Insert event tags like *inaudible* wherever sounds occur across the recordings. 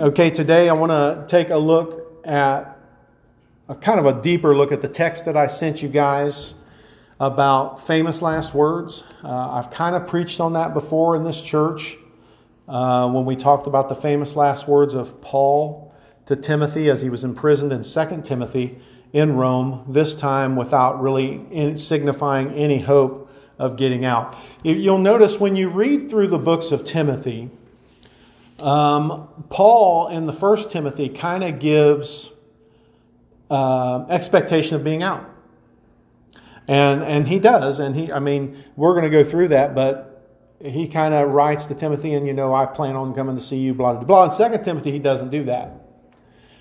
Okay, today I want to take a look at a kind of a deeper look at the text that I sent you guys about famous last words. Uh, I've kind of preached on that before in this church uh, when we talked about the famous last words of Paul to Timothy as he was imprisoned in 2 Timothy in Rome, this time without really signifying any hope of getting out. You'll notice when you read through the books of Timothy, um, Paul in the first Timothy kind of gives uh, expectation of being out. And, and he does. And he, I mean, we're going to go through that, but he kind of writes to Timothy, and you know, I plan on coming to see you, blah, blah, blah. In Second Timothy, he doesn't do that.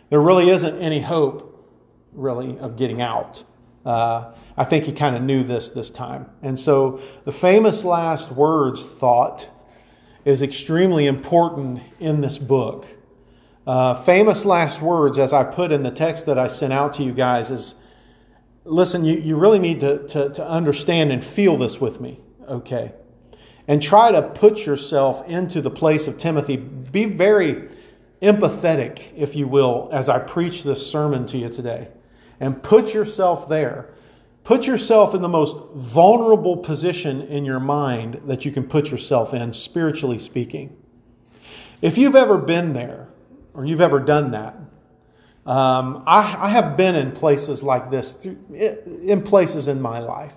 There really isn't any hope, really, of getting out. Uh, I think he kind of knew this this time. And so the famous last words thought is extremely important in this book. Uh, famous last words, as I put in the text that I sent out to you guys, is listen, you, you really need to, to, to understand and feel this with me, okay? And try to put yourself into the place of Timothy. Be very empathetic, if you will, as I preach this sermon to you today. And put yourself there. Put yourself in the most vulnerable position in your mind that you can put yourself in, spiritually speaking. If you've ever been there, or you've ever done that. Um, I, I, have been in places like this, in places in my life.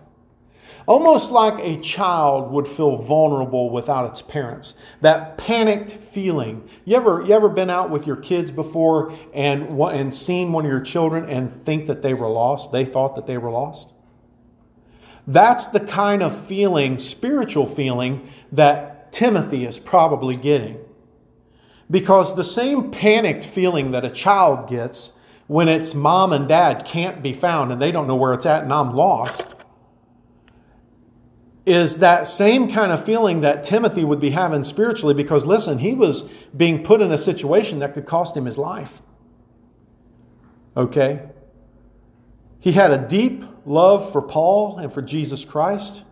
Almost like a child would feel vulnerable without its parents. That panicked feeling. You ever, you ever been out with your kids before and, and seen one of your children and think that they were lost? They thought that they were lost? That's the kind of feeling, spiritual feeling, that Timothy is probably getting. Because the same panicked feeling that a child gets when its mom and dad can't be found and they don't know where it's at and I'm lost is that same kind of feeling that Timothy would be having spiritually because, listen, he was being put in a situation that could cost him his life. Okay? He had a deep love for Paul and for Jesus Christ,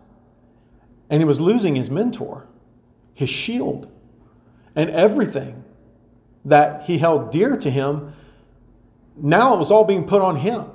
and he was losing his mentor, his shield, and everything that he held dear to him, now it was all being put on him.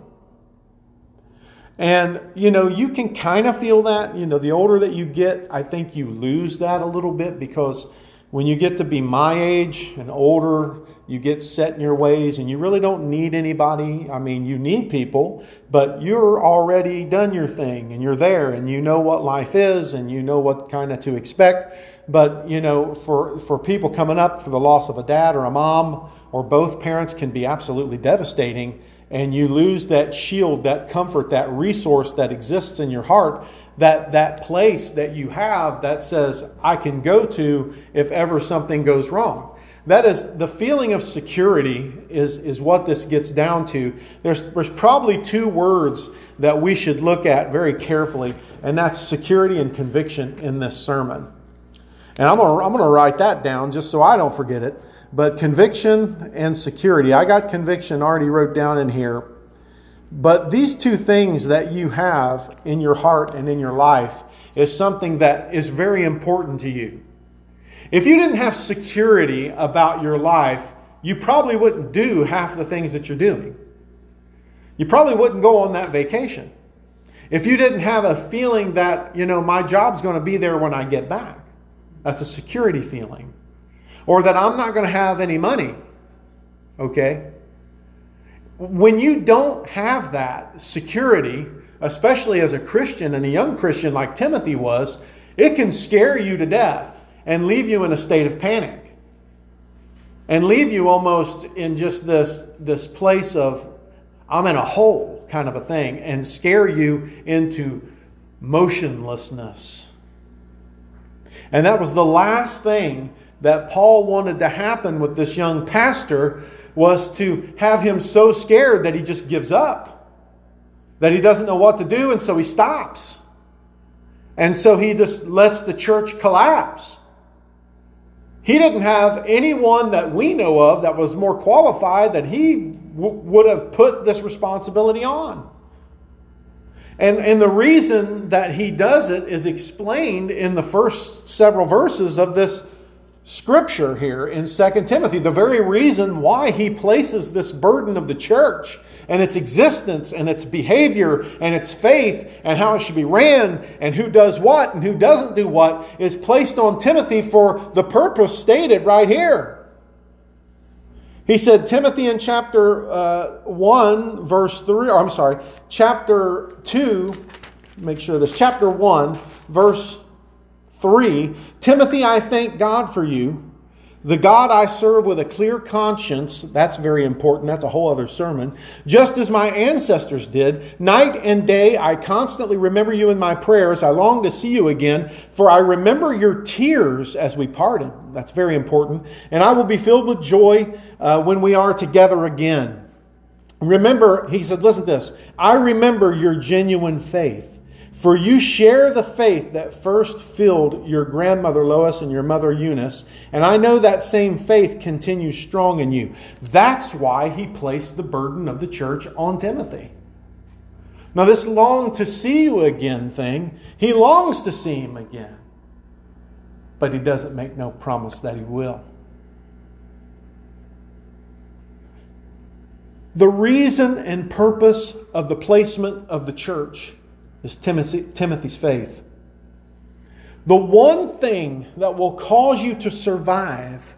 And, you know, you can kind of feel that. You know, the older that you get, I think you lose that a little bit because when you get to be my age and older, you get set in your ways and you really don't need anybody. I mean, you need people, but you're already done your thing and you're there and you know what life is and you know what kind of to expect. But, you know, for, for people coming up for the loss of a dad or a mom or both parents can be absolutely devastating. And you lose that shield, that comfort, that resource that exists in your heart, that, that place that you have that says, I can go to if ever something goes wrong. That is, the feeling of security is, is what this gets down to. There's, there's probably two words that we should look at very carefully, and that's security and conviction in this sermon. And I'm going to I'm to write that down just so I don't forget it. But conviction and security. I got conviction already wrote down in here. But these two things that you have in your heart and in your life is something that is very important to you. If you didn't have security about your life, you probably wouldn't do half the things that you're doing. You probably wouldn't go on that vacation. If you didn't have a feeling that, you know, my job's going to be there when I get back, that's a security feeling. Or that I'm not going to have any money, okay? When you don't have that security, especially as a Christian and a young Christian like Timothy was, it can scare you to death and leave you in a state of panic and leave you almost in just this, this place of, I'm in a hole kind of a thing, and scare you into motionlessness. And that was the last thing that Paul wanted to happen with this young pastor was to have him so scared that he just gives up, that he doesn't know what to do, and so he stops. And so he just lets the church collapse. He didn't have anyone that we know of that was more qualified that he w- would have put this responsibility on. And, and the reason that he does it is explained in the first several verses of this scripture here in 2 Timothy, the very reason why he places this burden of the church and its existence and its behavior and its faith and how it should be ran and who does what and who doesn't do what is placed on Timothy for the purpose stated right here. He said, Timothy in chapter uh, 1, verse 3, or I'm sorry, chapter 2, make sure this, chapter 1, verse 3 Timothy, I thank God for you. The God I serve with a clear conscience, that's very important. That's a whole other sermon. Just as my ancestors did, night and day I constantly remember you in my prayers. I long to see you again, for I remember your tears as we parted. That's very important. And I will be filled with joy uh, when we are together again. Remember, he said, listen to this. I remember your genuine faith for you share the faith that first filled your grandmother Lois and your mother Eunice, and I know that same faith continues strong in you. That's why he placed the burden of the church on Timothy. Now, this long to see you again thing, he longs to see him again, but he doesn't make no promise that he will. The reason and purpose of the placement of the church is Timothy, Timothy's faith. The one thing that will cause you to survive,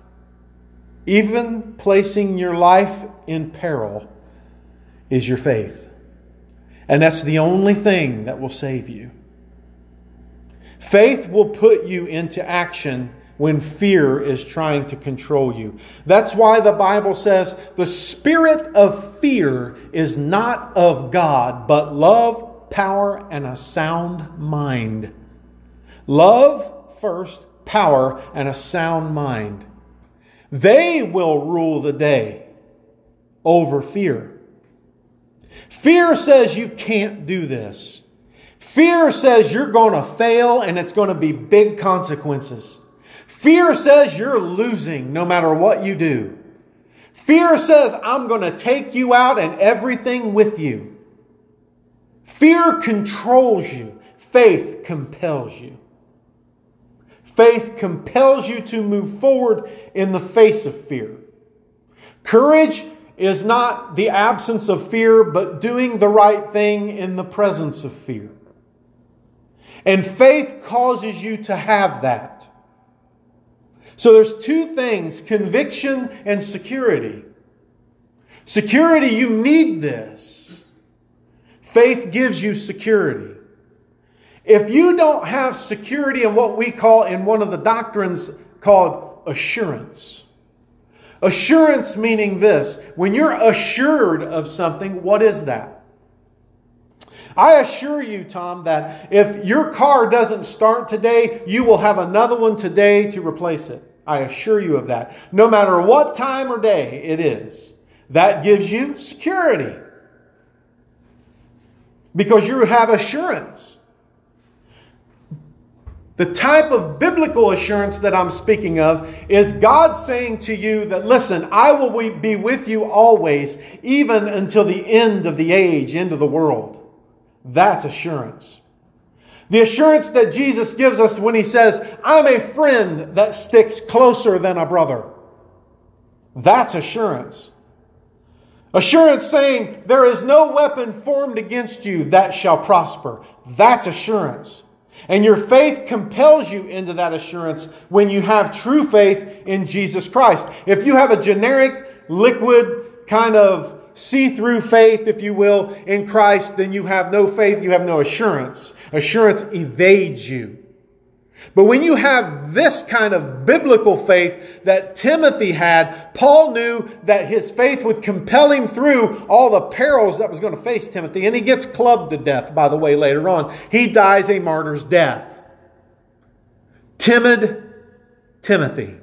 even placing your life in peril, is your faith. And that's the only thing that will save you. Faith will put you into action when fear is trying to control you. That's why the Bible says the spirit of fear is not of God, but love, power, and a sound mind. Love first, power, and a sound mind. They will rule the day over fear. Fear says you can't do this. Fear says you're going to fail and it's going to be big consequences. Fear says you're losing no matter what you do. Fear says I'm going to take you out and everything with you. Fear controls you, faith compels you. Faith compels you to move forward in the face of fear. Courage is not the absence of fear, but doing the right thing in the presence of fear. And faith causes you to have that. So there's two things conviction and security. Security, you need this. Faith gives you security. If you don't have security in what we call in one of the doctrines called assurance, assurance meaning this when you're assured of something, what is that? I assure you, Tom, that if your car doesn't start today, you will have another one today to replace it. I assure you of that. No matter what time or day it is, that gives you security because you have assurance. The type of biblical assurance that I'm speaking of is God saying to you that, listen, I will be with you always, even until the end of the age, end of the world. That's assurance. The assurance that Jesus gives us when he says, I'm a friend that sticks closer than a brother. That's assurance. Assurance saying, There is no weapon formed against you that shall prosper. That's assurance. And your faith compels you into that assurance when you have true faith in Jesus Christ. If you have a generic, liquid, kind of see through faith, if you will, in Christ, then you have no faith, you have no assurance. Assurance evades you. But when you have this kind of biblical faith that Timothy had, Paul knew that his faith would compel him through all the perils that was going to face Timothy. And he gets clubbed to death, by the way, later on. He dies a martyr's death. Timid Timothy.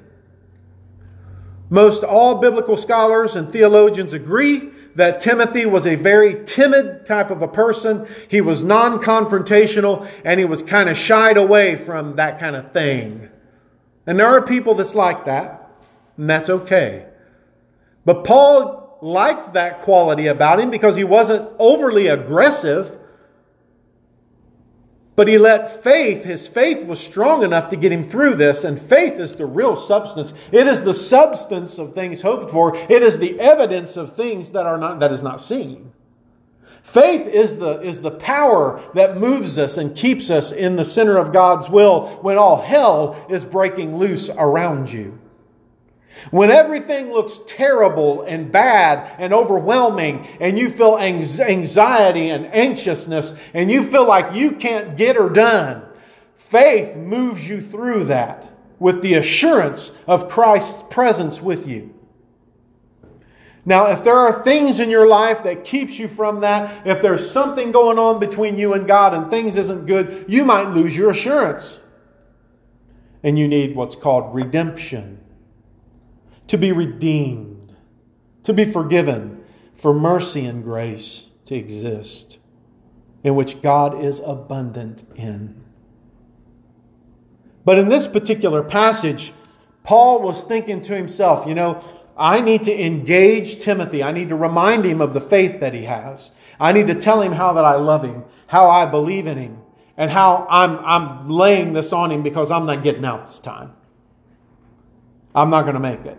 Most all biblical scholars and theologians agree that Timothy was a very timid type of a person. He was non confrontational and he was kind of shied away from that kind of thing. And there are people that's like that, and that's okay. But Paul liked that quality about him because he wasn't overly aggressive. But he let faith, his faith was strong enough to get him through this, and faith is the real substance. It is the substance of things hoped for. It is the evidence of things that are not that is not seen. Faith is the, is the power that moves us and keeps us in the center of God's will when all hell is breaking loose around you. When everything looks terrible and bad and overwhelming, and you feel anxiety and anxiousness, and you feel like you can't get her done, faith moves you through that with the assurance of Christ's presence with you. Now, if there are things in your life that keeps you from that, if there's something going on between you and God and things isn't good, you might lose your assurance. And you need what's called redemption to be redeemed, to be forgiven, for mercy and grace to exist, in which God is abundant in. But in this particular passage, Paul was thinking to himself, you know, I need to engage Timothy. I need to remind him of the faith that he has. I need to tell him how that I love him, how I believe in him, and how I'm, I'm laying this on him because I'm not getting out this time. I'm not going to make it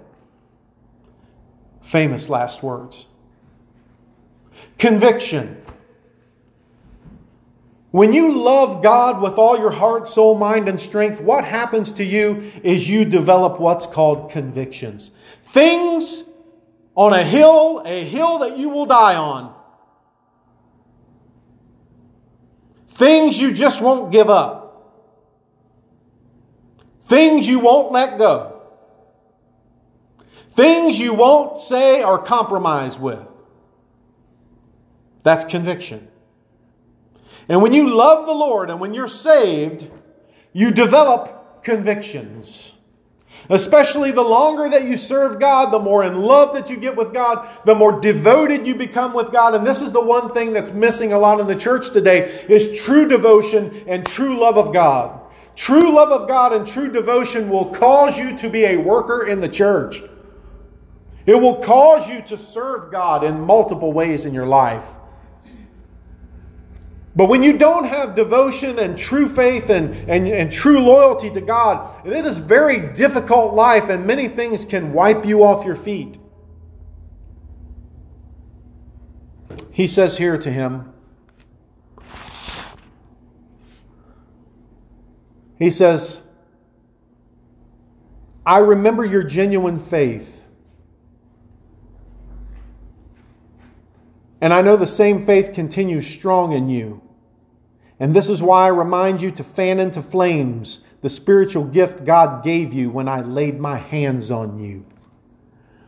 famous last words. Conviction. When you love God with all your heart, soul, mind, and strength, what happens to you is you develop what's called convictions. Things on a hill, a hill that you will die on. Things you just won't give up. Things you won't let go. Things you won't say or compromise with. That's conviction. And when you love the Lord and when you're saved, you develop convictions. Especially the longer that you serve God, the more in love that you get with God, the more devoted you become with God. And this is the one thing that's missing a lot in the church today is true devotion and true love of God. True love of God and true devotion will cause you to be a worker in the church. It will cause you to serve God in multiple ways in your life. But when you don't have devotion and true faith and, and, and true loyalty to God, it is a very difficult life and many things can wipe you off your feet. He says here to him, He says, I remember your genuine faith And I know the same faith continues strong in you. And this is why I remind you to fan into flames the spiritual gift God gave you when I laid my hands on you.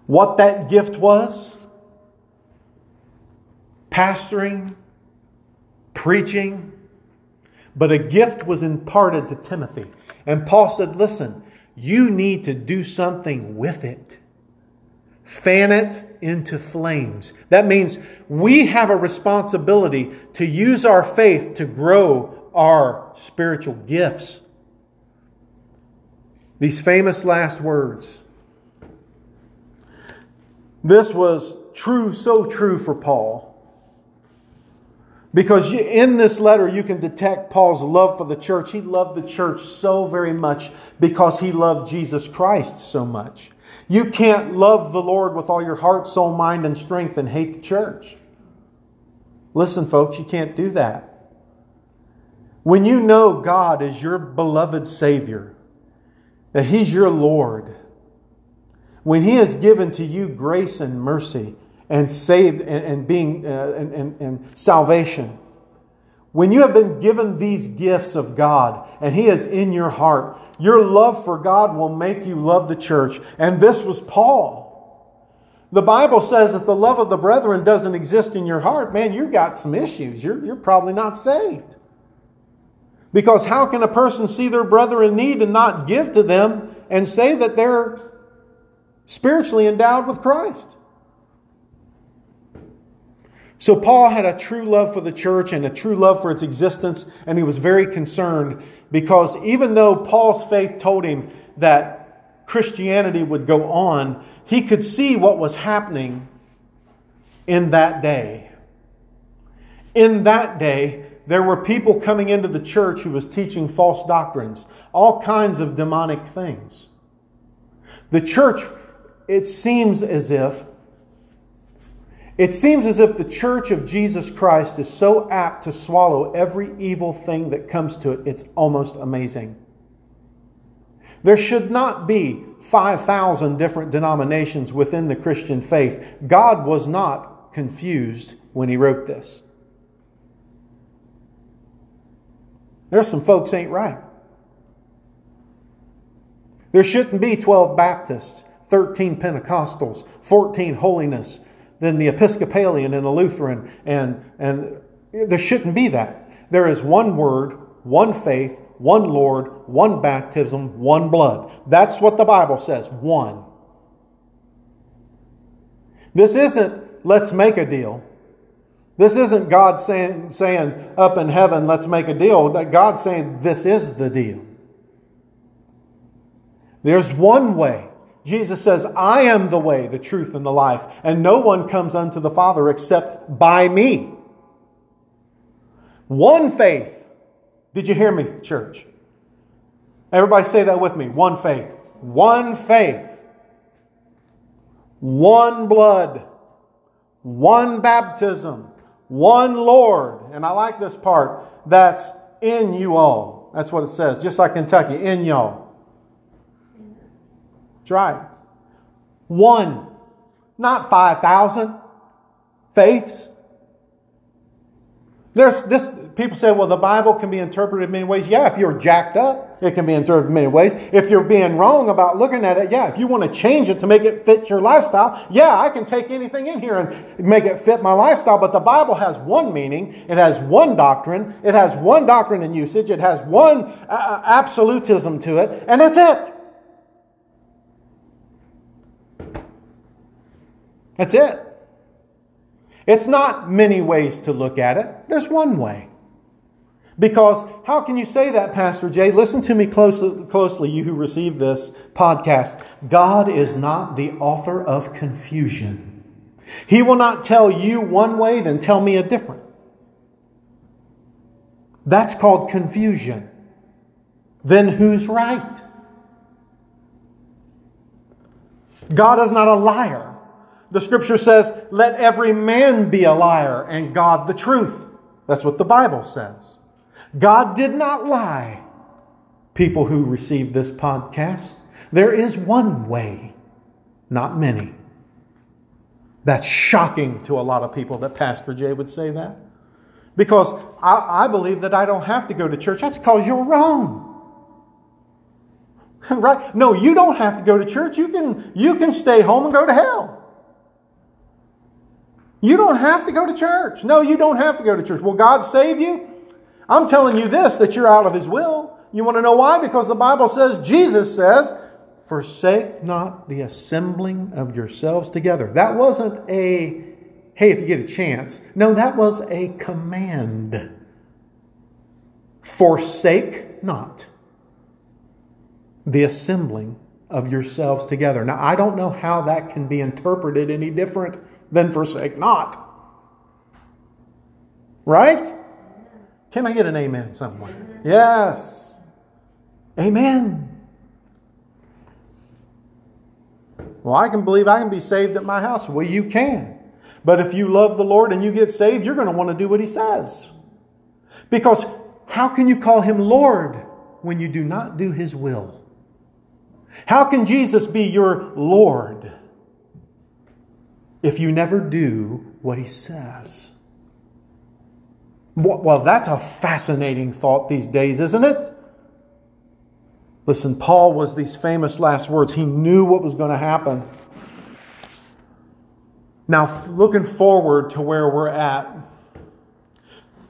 What that gift was? Pastoring, preaching, but a gift was imparted to Timothy. And Paul said, Listen, you need to do something with it. Fan it into flames. That means we have a responsibility to use our faith to grow our spiritual gifts. These famous last words. This was true, so true for Paul. Because in this letter, you can detect Paul's love for the church. He loved the church so very much because he loved Jesus Christ so much. You can't love the Lord with all your heart, soul, mind, and strength and hate the church. Listen, folks, you can't do that. When you know God is your beloved Savior, that He's your Lord, when He has given to you grace and mercy and saved and, and being uh, and, and, and salvation, when you have been given these gifts of God and He is in your heart, your love for God will make you love the church. And this was Paul. The Bible says if the love of the brethren doesn't exist in your heart, man, you've got some issues. You're, you're probably not saved. Because how can a person see their brother in need and not give to them and say that they're spiritually endowed with Christ? So, Paul had a true love for the church and a true love for its existence, and he was very concerned because even though Paul's faith told him that Christianity would go on, he could see what was happening in that day. In that day, there were people coming into the church who was teaching false doctrines, all kinds of demonic things. The church, it seems as if it seems as if the church of Jesus Christ is so apt to swallow every evil thing that comes to it, it's almost amazing. There should not be 5,000 different denominations within the Christian faith. God was not confused when He wrote this. There's some folks ain't right. There shouldn't be 12 Baptists, 13 Pentecostals, 14 Holiness, then the Episcopalian and the Lutheran, and, and there shouldn't be that. There is one word, one faith, one Lord, one baptism, one blood. That's what the Bible says one. This isn't let's make a deal. This isn't God saying, saying up in heaven, let's make a deal. God's saying this is the deal. There's one way. Jesus says, I am the way, the truth, and the life, and no one comes unto the Father except by me. One faith did you hear me, church? Everybody say that with me. One faith. One faith. One blood. One baptism. One Lord. And I like this part. That's in you all. That's what it says. Just like Kentucky. In y'all. That's right. One. Not 5,000 faiths. There's this people say, well, the Bible can be interpreted in many ways. Yeah, if you're jacked up, it can be interpreted in many ways. If you're being wrong about looking at it, yeah, if you want to change it to make it fit your lifestyle, yeah, I can take anything in here and make it fit my lifestyle. But the Bible has one meaning, it has one doctrine, it has one doctrine and usage, it has one uh, uh absolutism to it, and that's it. That's it. It's not many ways to look at it. There's one way. Because how can you say that, Pastor Jay? Listen to me closely, closely, you who receive this podcast. God is not the author of confusion. He will not tell you one way, then tell me a different. That's called confusion. Then who's right? God is not a liar. The scripture says, let every man be a liar and God the truth. That's what the Bible says. God did not lie. People who receive this podcast, there is one way, not many. That's shocking to a lot of people that Pastor Jay would say that. Because I, I believe that I don't have to go to church. That's because you're wrong. *laughs* right? No, you don't have to go to church. You can, you can stay home and go to hell. You don't have to go to church. No, you don't have to go to church. Will God save you? I'm telling you this that you're out of His will. You want to know why? Because the Bible says, Jesus says, forsake not the assembling of yourselves together. That wasn't a, hey, if you get a chance. No, that was a command. Forsake not the assembling of yourselves together. Now, I don't know how that can be interpreted any different than forsake not. Right? Can I get an amen somewhere? Yes. Amen. Well, I can believe I can be saved at my house. Well, you can. But if you love the Lord and you get saved, you're going to want to do what He says. Because how can you call Him Lord when you do not do His will? How can Jesus be your Lord if you never do what He says? Well, that's a fascinating thought these days, isn't it? Listen, Paul was these famous last words. He knew what was going to happen. Now, looking forward to where we're at,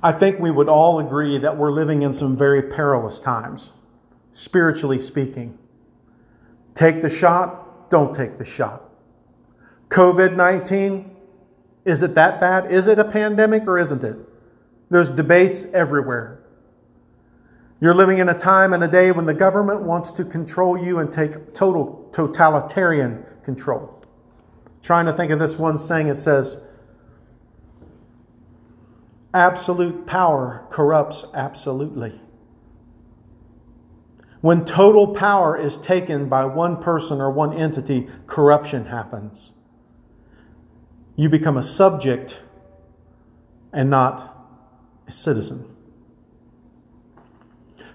I think we would all agree that we're living in some very perilous times, spiritually speaking. Take the shot, don't take the shot. COVID 19, is it that bad? Is it a pandemic or isn't it? There's debates everywhere. You're living in a time and a day when the government wants to control you and take total totalitarian control. Trying to think of this one saying it says, absolute power corrupts absolutely. When total power is taken by one person or one entity, corruption happens. You become a subject and not a citizen.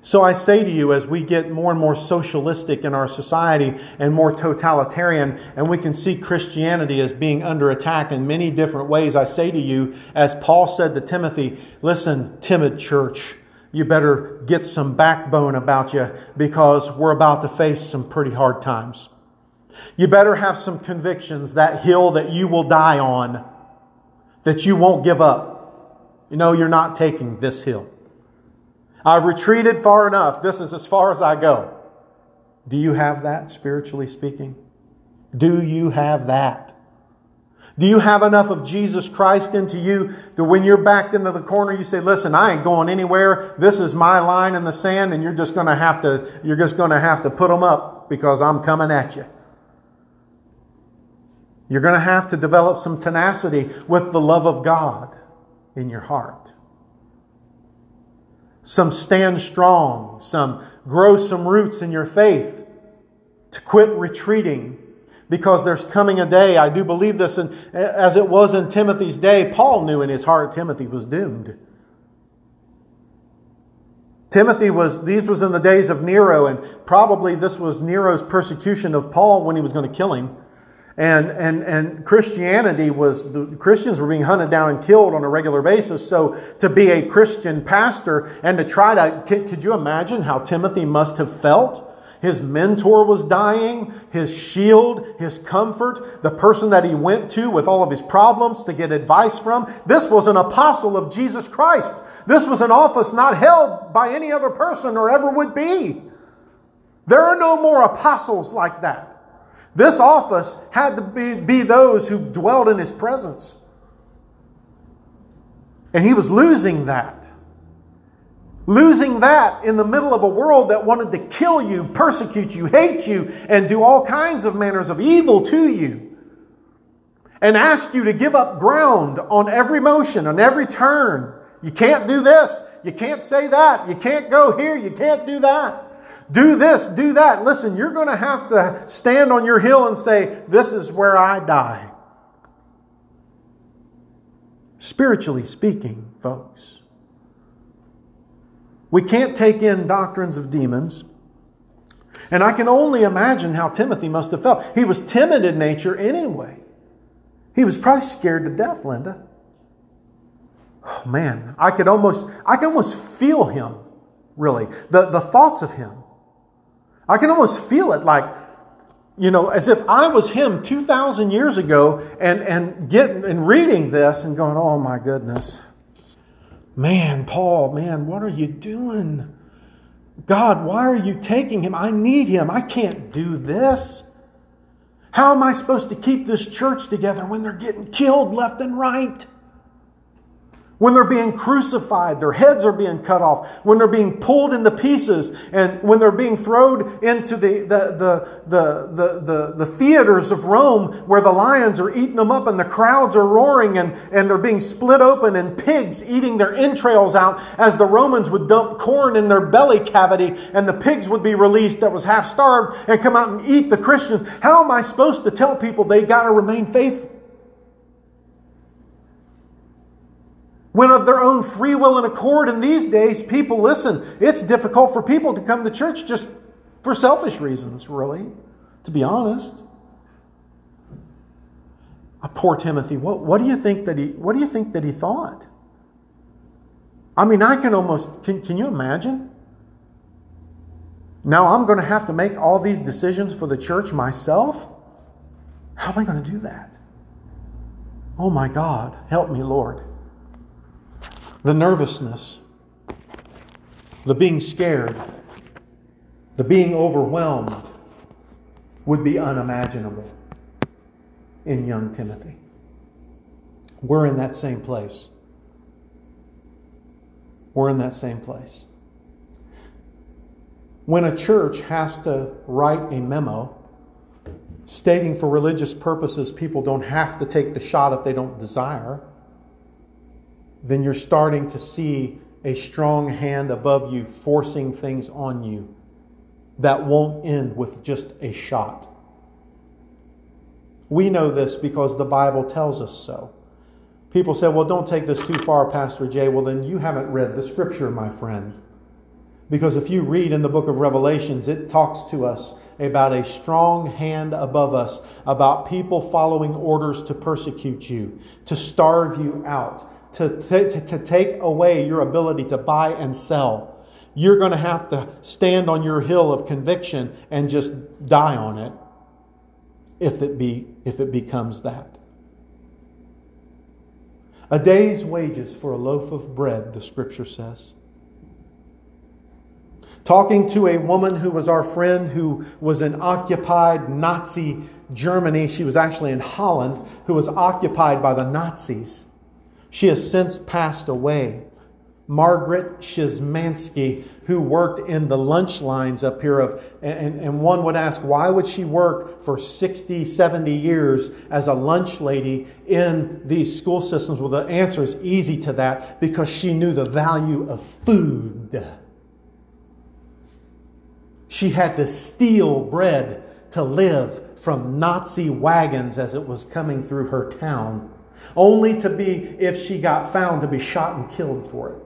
So I say to you, as we get more and more socialistic in our society and more totalitarian, and we can see Christianity as being under attack in many different ways, I say to you, as Paul said to Timothy, listen, timid church, you better get some backbone about you because we're about to face some pretty hard times. You better have some convictions, that hill that you will die on, that you won't give up. You know, you're not taking this hill. I've retreated far enough. This is as far as I go. Do you have that, spiritually speaking? Do you have that? Do you have enough of Jesus Christ into you that when you're backed into the corner, you say, listen, I ain't going anywhere. This is my line in the sand, and you're just gonna have to, you're just gonna have to put them up because I'm coming at you. You're gonna have to develop some tenacity with the love of God in your heart some stand strong, some grow some roots in your faith, to quit retreating because there's coming a day, I do believe this, and as it was in Timothy's day, Paul knew in his heart Timothy was doomed. Timothy was, these was in the days of Nero, and probably this was Nero's persecution of Paul when he was going to kill him. And, and, and Christianity was, Christians were being hunted down and killed on a regular basis. So to be a Christian pastor and to try to, could, could you imagine how Timothy must have felt? His mentor was dying, his shield, his comfort, the person that he went to with all of his problems to get advice from. This was an apostle of Jesus Christ. This was an office not held by any other person or ever would be. There are no more apostles like that. This office had to be, be those who dwelled in his presence. And he was losing that. Losing that in the middle of a world that wanted to kill you, persecute you, hate you, and do all kinds of manners of evil to you. And ask you to give up ground on every motion, on every turn. You can't do this. You can't say that. You can't go here. You can't do that do this, do that. Listen, you're going to have to stand on your hill and say, This is where I die. Spiritually speaking, folks, we can't take in doctrines of demons. And I can only imagine how Timothy must have felt. He was timid in nature anyway. He was probably scared to death, Linda. Oh man, I could almost I can almost feel him, really. The, the thoughts of him. I can almost feel it like, you know, as if I was him 2,000 years ago and, and getting and reading this and going, oh my goodness. Man, Paul, man, what are you doing? God, why are you taking him? I need him. I can't do this. How am I supposed to keep this church together when they're getting killed left and right? When they're being crucified, their heads are being cut off, when they're being pulled into pieces, and when they're being thrown into the, the, the, the, the, the, the, theaters of Rome where the lions are eating them up and the crowds are roaring and, and they're being split open and pigs eating their entrails out as the Romans would dump corn in their belly cavity and the pigs would be released that was half starved and come out and eat the Christians. How am I supposed to tell people they got to remain faithful? When of their own free will and accord in these days, people listen. It's difficult for people to come to church just for selfish reasons, really, to be honest. Poor Timothy, what, what do you think that he what do you think that he thought? I mean, I can almost can, can you imagine? Now I'm going to have to make all these decisions for the church myself? How am I going to do that? Oh my God, help me, Lord the nervousness, the being scared, the being overwhelmed would be unimaginable in young Timothy. We're in that same place. We're in that same place. When a church has to write a memo stating for religious purposes people don't have to take the shot if they don't desire, then you're starting to see a strong hand above you forcing things on you that won't end with just a shot. We know this because the Bible tells us so. People say, well, don't take this too far, Pastor Jay. Well, then you haven't read the scripture, my friend. Because if you read in the book of Revelations, it talks to us about a strong hand above us, about people following orders to persecute you, to starve you out, to, to, to take away your ability to buy and sell. You're going to have to stand on your hill of conviction and just die on it if it, be, if it becomes that. A day's wages for a loaf of bread, the scripture says. Talking to a woman who was our friend who was in occupied Nazi Germany. She was actually in Holland, who was occupied by the Nazis. She has since passed away. Margaret Shizmansky, who worked in the lunch lines up here of and, and one would ask why would she work for 60 70 years as a lunch lady in these school systems? Well the answer is easy to that because she knew the value of food. She had to steal bread to live from Nazi wagons as it was coming through her town, only to be, if she got found, to be shot and killed for it.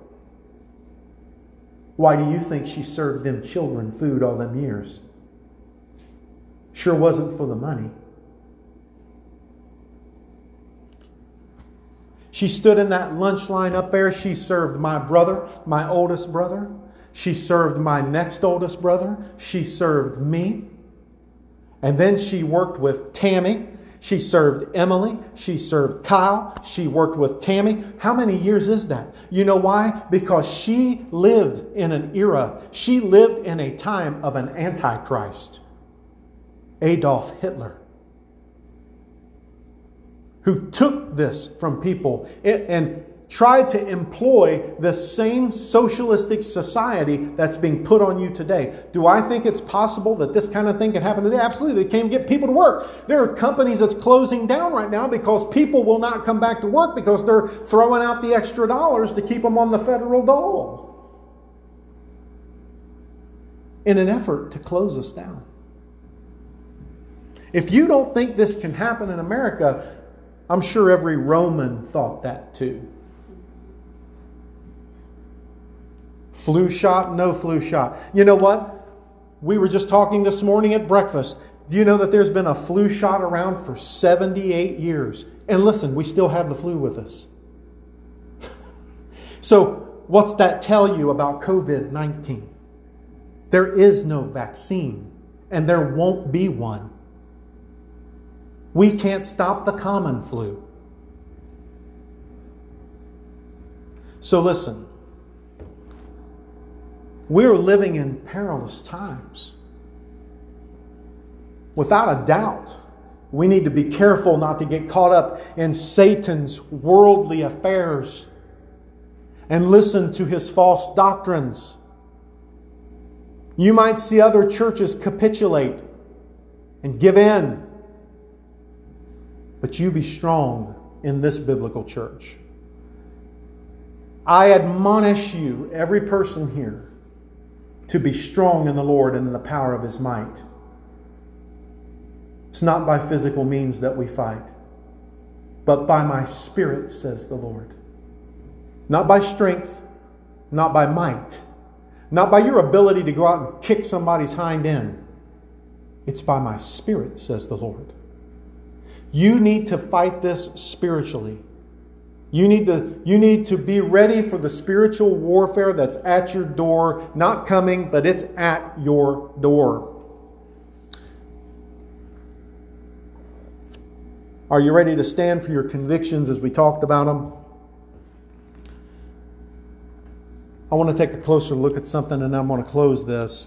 Why do you think she served them children food all them years? Sure wasn't for the money. She stood in that lunch line up there. She served my brother, my oldest brother. She served my next oldest brother. She served me. And then she worked with Tammy. She served Emily. She served Kyle. She worked with Tammy. How many years is that? You know why? Because she lived in an era, she lived in a time of an antichrist, Adolf Hitler, who took this from people and tried to employ the same socialistic society that's being put on you today. Do I think it's possible that this kind of thing can happen today? Absolutely. They can't get people to work. There are companies that's closing down right now because people will not come back to work because they're throwing out the extra dollars to keep them on the federal dole in an effort to close us down. If you don't think this can happen in America, I'm sure every Roman thought that too. Flu shot, no flu shot. You know what? We were just talking this morning at breakfast. Do you know that there's been a flu shot around for 78 years? And listen, we still have the flu with us. *laughs* so, what's that tell you about COVID 19? There is no vaccine, and there won't be one. We can't stop the common flu. So, listen, we're living in perilous times. Without a doubt, we need to be careful not to get caught up in Satan's worldly affairs and listen to his false doctrines. You might see other churches capitulate and give in, but you be strong in this biblical church. I admonish you, every person here, to be strong in the Lord and in the power of his might. It's not by physical means that we fight, but by my spirit, says the Lord. Not by strength, not by might, not by your ability to go out and kick somebody's hind end. It's by my spirit, says the Lord. You need to fight this spiritually. You need, to, you need to be ready for the spiritual warfare that's at your door, not coming, but it's at your door. Are you ready to stand for your convictions as we talked about them? I want to take a closer look at something and I'm going to close this.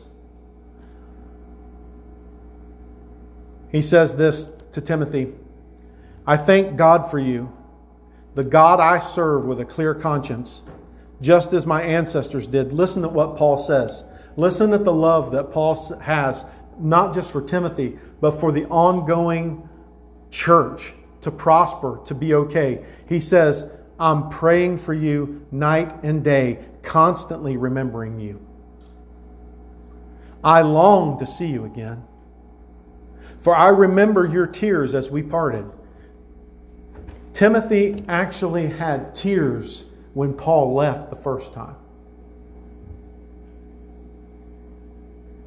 He says this to Timothy I thank God for you the God I serve with a clear conscience, just as my ancestors did. Listen to what Paul says. Listen at the love that Paul has, not just for Timothy, but for the ongoing church to prosper, to be okay. He says, I'm praying for you night and day, constantly remembering you. I long to see you again. For I remember your tears as we parted. Timothy actually had tears when Paul left the first time.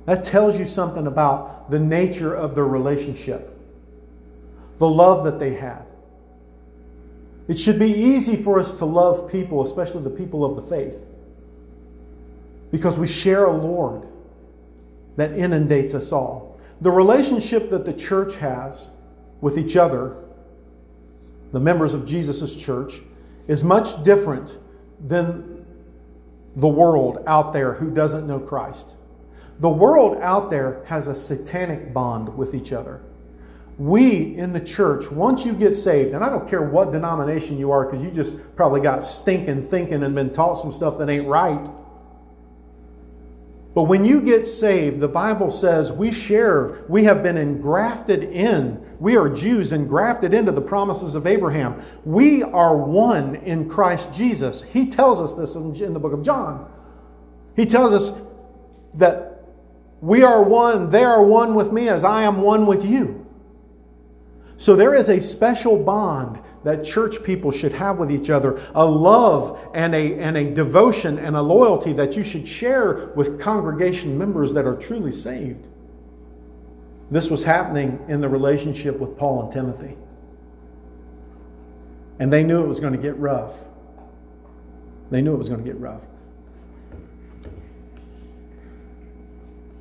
That tells you something about the nature of their relationship, the love that they had. It should be easy for us to love people, especially the people of the faith, because we share a Lord that inundates us all. The relationship that the church has with each other, the members of Jesus' church, is much different than the world out there who doesn't know Christ. The world out there has a satanic bond with each other. We in the church, once you get saved, and I don't care what denomination you are, because you just probably got stinking thinking and been taught some stuff that ain't right. But when you get saved, the Bible says we share, we have been engrafted in. We are Jews engrafted into the promises of Abraham. We are one in Christ Jesus. He tells us this in, the book of John. He tells us that we are one, they are one with me as I am one with you. So there is a special bond that church people should have with each other, a love and a, and a devotion and a loyalty that you should share with congregation members that are truly saved. This was happening in the relationship with Paul and Timothy. And they knew it was going to get rough. They knew it was going to get rough.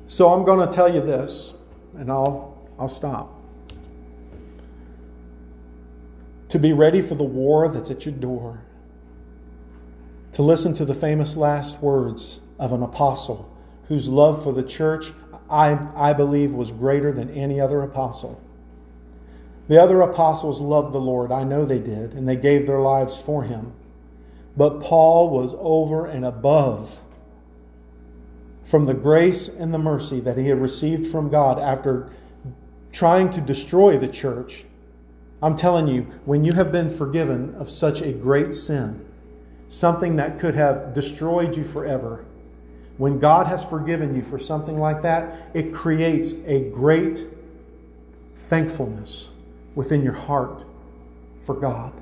So I'm going to tell you this, and I'll, I'll stop. to be ready for the war that's at your door, to listen to the famous last words of an apostle whose love for the church, I, I believe, was greater than any other apostle. The other apostles loved the Lord, I know they did, and they gave their lives for him. But Paul was over and above from the grace and the mercy that he had received from God after trying to destroy the church I'm telling you, when you have been forgiven of such a great sin, something that could have destroyed you forever, when God has forgiven you for something like that, it creates a great thankfulness within your heart for God.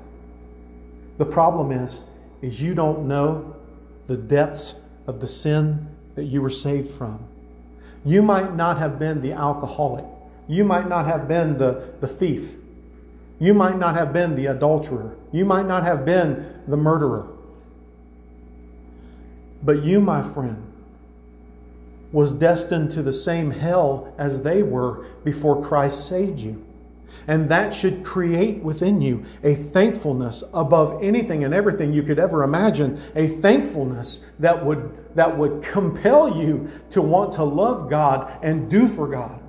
The problem is is you don't know the depths of the sin that you were saved from. You might not have been the alcoholic. You might not have been the, the thief. You might not have been the adulterer. You might not have been the murderer. But you, my friend, was destined to the same hell as they were before Christ saved you. And that should create within you a thankfulness above anything and everything you could ever imagine, a thankfulness that would, that would compel you to want to love God and do for God.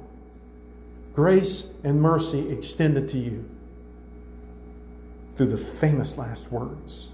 Grace and mercy extended to you through the famous last words